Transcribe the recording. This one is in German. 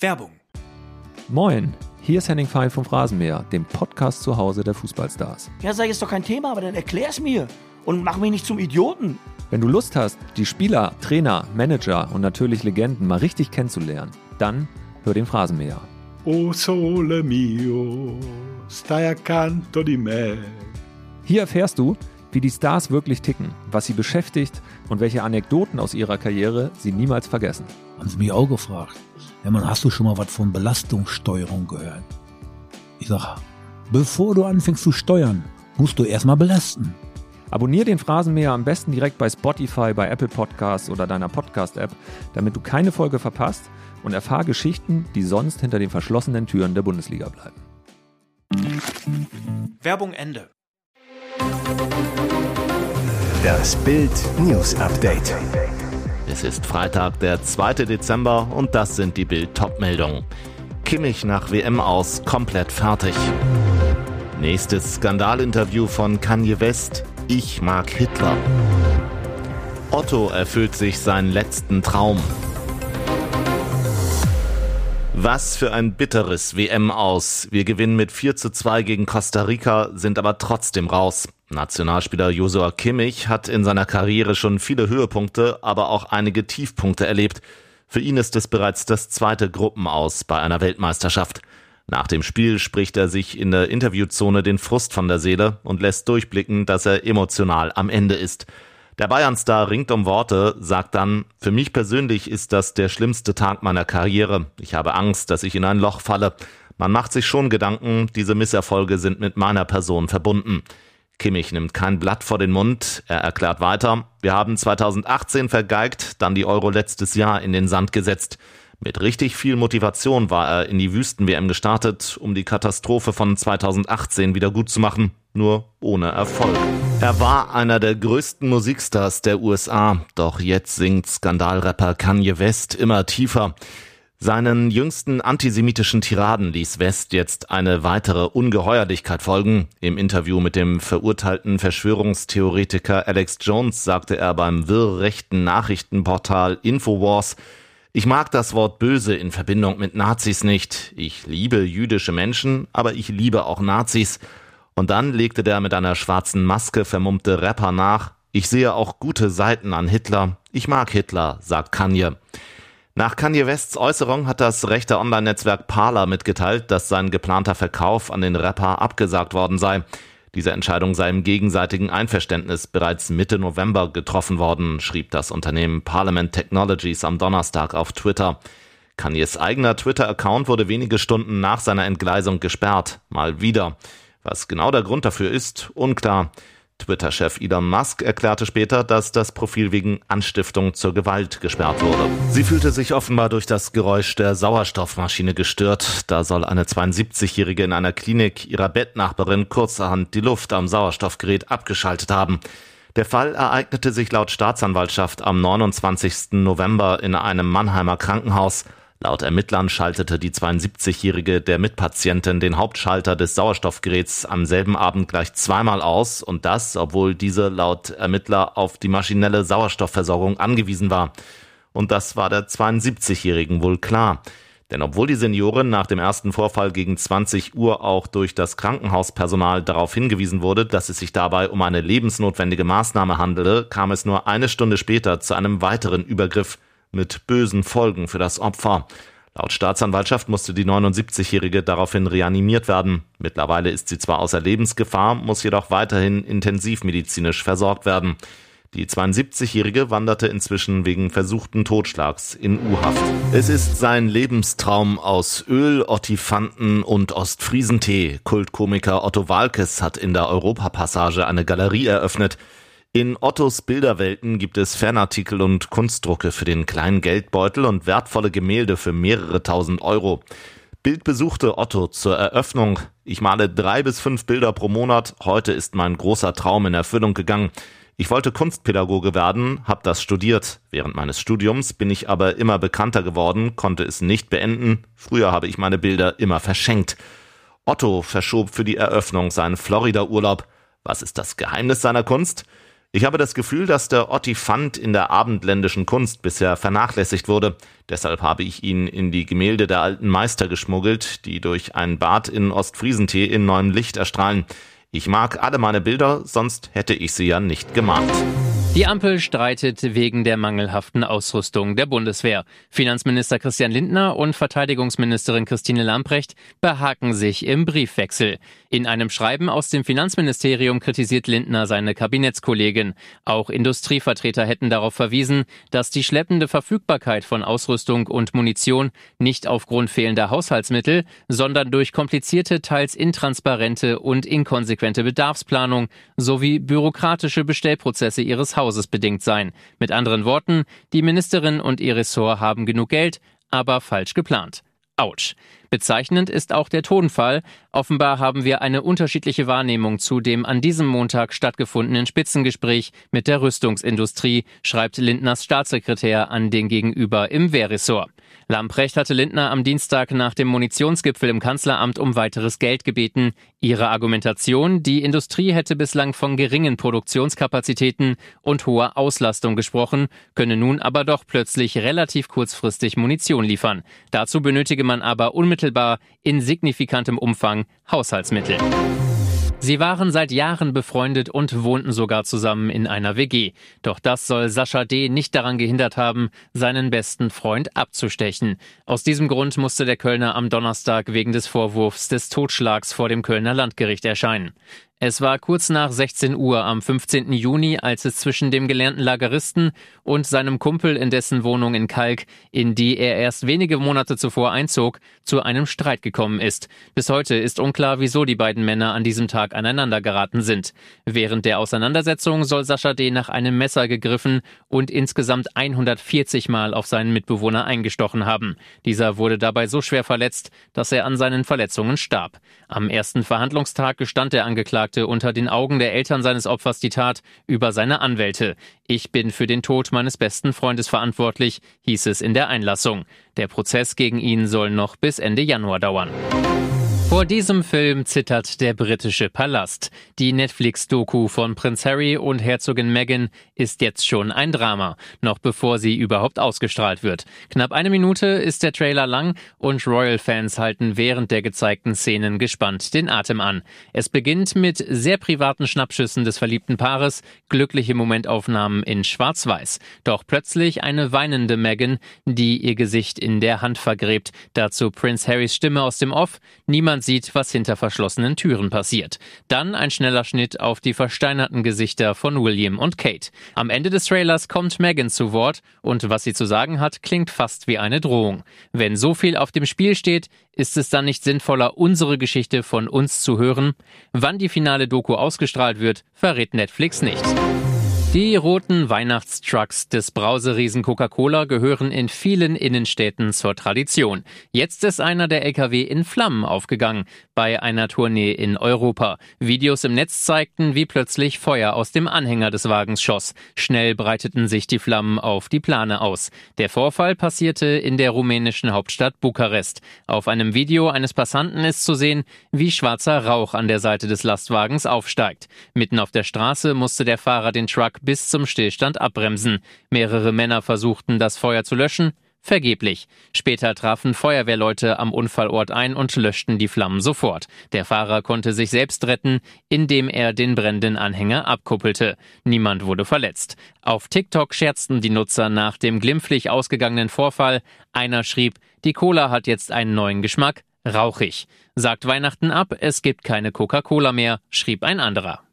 Werbung. Moin, hier ist Henning Fein vom Phrasenmäher, dem Podcast zu Hause der Fußballstars. Ja, sag ist doch kein Thema, aber dann erklär's mir und mach mich nicht zum Idioten. Wenn du Lust hast, die Spieler, Trainer, Manager und natürlich Legenden mal richtig kennenzulernen, dann hör den Phrasenmäher. O sole mio, stai accanto di me. Hier erfährst du, wie die Stars wirklich ticken, was sie beschäftigt und welche Anekdoten aus ihrer Karriere sie niemals vergessen. Haben sie mich auch gefragt. Man, hast du schon mal was von Belastungssteuerung gehört? Ich sag, bevor du anfängst zu steuern, musst du erstmal belasten. Abonnier den Phrasenmäher am besten direkt bei Spotify, bei Apple Podcasts oder deiner Podcast-App, damit du keine Folge verpasst und erfahr Geschichten, die sonst hinter den verschlossenen Türen der Bundesliga bleiben. Werbung Ende. Das Bild News Update. Es ist Freitag, der 2. Dezember und das sind die Bild Topmeldungen. Kimmich nach WM aus komplett fertig. Nächstes Skandalinterview von Kanye West. Ich mag Hitler. Otto erfüllt sich seinen letzten Traum. Was für ein bitteres WM aus. Wir gewinnen mit 4 zu 2 gegen Costa Rica, sind aber trotzdem raus. Nationalspieler Josua Kimmich hat in seiner Karriere schon viele Höhepunkte, aber auch einige Tiefpunkte erlebt. Für ihn ist es bereits das zweite Gruppenaus bei einer Weltmeisterschaft. Nach dem Spiel spricht er sich in der Interviewzone den Frust von der Seele und lässt durchblicken, dass er emotional am Ende ist. Der Bayern-Star ringt um Worte, sagt dann, für mich persönlich ist das der schlimmste Tag meiner Karriere. Ich habe Angst, dass ich in ein Loch falle. Man macht sich schon Gedanken, diese Misserfolge sind mit meiner Person verbunden. Kimmich nimmt kein Blatt vor den Mund. Er erklärt weiter, wir haben 2018 vergeigt, dann die Euro letztes Jahr in den Sand gesetzt. Mit richtig viel Motivation war er in die Wüsten-WM gestartet, um die Katastrophe von 2018 wieder gut zu machen nur ohne Erfolg. Er war einer der größten Musikstars der USA, doch jetzt singt Skandalrapper Kanye West immer tiefer. Seinen jüngsten antisemitischen Tiraden ließ West jetzt eine weitere Ungeheuerlichkeit folgen. Im Interview mit dem verurteilten Verschwörungstheoretiker Alex Jones sagte er beim wirrrechten Nachrichtenportal Infowars, ich mag das Wort böse in Verbindung mit Nazis nicht. Ich liebe jüdische Menschen, aber ich liebe auch Nazis. Und dann legte der mit einer schwarzen Maske vermummte Rapper nach, ich sehe auch gute Seiten an Hitler, ich mag Hitler, sagt Kanye. Nach Kanye Wests Äußerung hat das rechte Online-Netzwerk Parler mitgeteilt, dass sein geplanter Verkauf an den Rapper abgesagt worden sei. Diese Entscheidung sei im gegenseitigen Einverständnis bereits Mitte November getroffen worden, schrieb das Unternehmen Parliament Technologies am Donnerstag auf Twitter. Kanyes eigener Twitter-Account wurde wenige Stunden nach seiner Entgleisung gesperrt. Mal wieder. Was genau der Grund dafür ist, unklar. Twitter-Chef Elon Musk erklärte später, dass das Profil wegen Anstiftung zur Gewalt gesperrt wurde. Sie fühlte sich offenbar durch das Geräusch der Sauerstoffmaschine gestört. Da soll eine 72-Jährige in einer Klinik ihrer Bettnachbarin kurzerhand die Luft am Sauerstoffgerät abgeschaltet haben. Der Fall ereignete sich laut Staatsanwaltschaft am 29. November in einem Mannheimer Krankenhaus. Laut Ermittlern schaltete die 72-Jährige der Mitpatientin den Hauptschalter des Sauerstoffgeräts am selben Abend gleich zweimal aus und das, obwohl diese laut Ermittler auf die maschinelle Sauerstoffversorgung angewiesen war. Und das war der 72-Jährigen wohl klar. Denn obwohl die Seniorin nach dem ersten Vorfall gegen 20 Uhr auch durch das Krankenhauspersonal darauf hingewiesen wurde, dass es sich dabei um eine lebensnotwendige Maßnahme handele, kam es nur eine Stunde später zu einem weiteren Übergriff mit bösen Folgen für das Opfer. Laut Staatsanwaltschaft musste die 79-Jährige daraufhin reanimiert werden. Mittlerweile ist sie zwar außer Lebensgefahr, muss jedoch weiterhin intensivmedizinisch versorgt werden. Die 72-Jährige wanderte inzwischen wegen versuchten Totschlags in U-Haft. Es ist sein Lebenstraum aus Öl, Ottifanten und Ostfriesentee. Kultkomiker Otto Walkes hat in der Europapassage eine Galerie eröffnet. In Ottos Bilderwelten gibt es Fanartikel und Kunstdrucke für den kleinen Geldbeutel und wertvolle Gemälde für mehrere tausend Euro. Bild besuchte Otto zur Eröffnung. Ich male drei bis fünf Bilder pro Monat. Heute ist mein großer Traum in Erfüllung gegangen. Ich wollte Kunstpädagoge werden, habe das studiert. Während meines Studiums bin ich aber immer bekannter geworden, konnte es nicht beenden. Früher habe ich meine Bilder immer verschenkt. Otto verschob für die Eröffnung seinen Florida-Urlaub. Was ist das Geheimnis seiner Kunst? Ich habe das Gefühl, dass der Ottifant in der abendländischen Kunst bisher vernachlässigt wurde. Deshalb habe ich ihn in die Gemälde der alten Meister geschmuggelt, die durch ein Bad in Ostfriesentee in neuem Licht erstrahlen. Ich mag alle meine Bilder, sonst hätte ich sie ja nicht gemalt. Die Ampel streitet wegen der mangelhaften Ausrüstung der Bundeswehr. Finanzminister Christian Lindner und Verteidigungsministerin Christine Lamprecht behaken sich im Briefwechsel. In einem Schreiben aus dem Finanzministerium kritisiert Lindner seine Kabinettskollegin. Auch Industrievertreter hätten darauf verwiesen, dass die schleppende Verfügbarkeit von Ausrüstung und Munition nicht aufgrund fehlender Haushaltsmittel, sondern durch komplizierte, teils intransparente und inkonsequente Bedarfsplanung sowie bürokratische Bestellprozesse ihres Hauses bedingt sein. Mit anderen Worten, die Ministerin und ihr Ressort haben genug Geld, aber falsch geplant. Autsch. Bezeichnend ist auch der Tonfall. Offenbar haben wir eine unterschiedliche Wahrnehmung zu dem an diesem Montag stattgefundenen Spitzengespräch mit der Rüstungsindustrie, schreibt Lindners Staatssekretär an den Gegenüber im Wehrressort. Lamprecht hatte Lindner am Dienstag nach dem Munitionsgipfel im Kanzleramt um weiteres Geld gebeten. Ihre Argumentation, die Industrie hätte bislang von geringen Produktionskapazitäten und hoher Auslastung gesprochen, könne nun aber doch plötzlich relativ kurzfristig Munition liefern. Dazu benötige man aber unmittelbar in signifikantem Umfang Haushaltsmittel. Sie waren seit Jahren befreundet und wohnten sogar zusammen in einer WG. Doch das soll Sascha D. nicht daran gehindert haben, seinen besten Freund abzustechen. Aus diesem Grund musste der Kölner am Donnerstag wegen des Vorwurfs des Totschlags vor dem Kölner Landgericht erscheinen. Es war kurz nach 16 Uhr am 15. Juni, als es zwischen dem gelernten Lageristen und seinem Kumpel in dessen Wohnung in Kalk, in die er erst wenige Monate zuvor einzog, zu einem Streit gekommen ist. Bis heute ist unklar, wieso die beiden Männer an diesem Tag aneinander geraten sind. Während der Auseinandersetzung soll Sascha D. nach einem Messer gegriffen und insgesamt 140 Mal auf seinen Mitbewohner eingestochen haben. Dieser wurde dabei so schwer verletzt, dass er an seinen Verletzungen starb. Am ersten Verhandlungstag gestand der Angeklagte sagte unter den Augen der Eltern seines Opfers die Tat über seine Anwälte. Ich bin für den Tod meines besten Freundes verantwortlich, hieß es in der Einlassung. Der Prozess gegen ihn soll noch bis Ende Januar dauern. Vor diesem Film zittert der britische Palast. Die Netflix-Doku von Prinz Harry und Herzogin Meghan ist jetzt schon ein Drama, noch bevor sie überhaupt ausgestrahlt wird. Knapp eine Minute ist der Trailer lang und Royal-Fans halten während der gezeigten Szenen gespannt den Atem an. Es beginnt mit sehr privaten Schnappschüssen des verliebten Paares, glückliche Momentaufnahmen in Schwarz-Weiß. Doch plötzlich eine weinende Meghan, die ihr Gesicht in der Hand vergräbt. Dazu Prince Harrys Stimme aus dem Off. Niemand sieht, was hinter verschlossenen Türen passiert. Dann ein schneller Schnitt auf die versteinerten Gesichter von William und Kate. Am Ende des Trailers kommt Megan zu Wort und was sie zu sagen hat, klingt fast wie eine Drohung. Wenn so viel auf dem Spiel steht, ist es dann nicht sinnvoller, unsere Geschichte von uns zu hören? Wann die finale Doku ausgestrahlt wird, verrät Netflix nicht. Die roten Weihnachtstrucks des Brauseriesen Coca-Cola gehören in vielen Innenstädten zur Tradition. Jetzt ist einer der LKW in Flammen aufgegangen bei einer Tournee in Europa. Videos im Netz zeigten, wie plötzlich Feuer aus dem Anhänger des Wagens schoss. Schnell breiteten sich die Flammen auf die Plane aus. Der Vorfall passierte in der rumänischen Hauptstadt Bukarest. Auf einem Video eines Passanten ist zu sehen, wie schwarzer Rauch an der Seite des Lastwagens aufsteigt. Mitten auf der Straße musste der Fahrer den Truck bis zum Stillstand abbremsen. Mehrere Männer versuchten, das Feuer zu löschen. Vergeblich. Später trafen Feuerwehrleute am Unfallort ein und löschten die Flammen sofort. Der Fahrer konnte sich selbst retten, indem er den brennenden Anhänger abkuppelte. Niemand wurde verletzt. Auf TikTok scherzten die Nutzer nach dem glimpflich ausgegangenen Vorfall. Einer schrieb, die Cola hat jetzt einen neuen Geschmack, rauchig. Sagt Weihnachten ab, es gibt keine Coca-Cola mehr, schrieb ein anderer.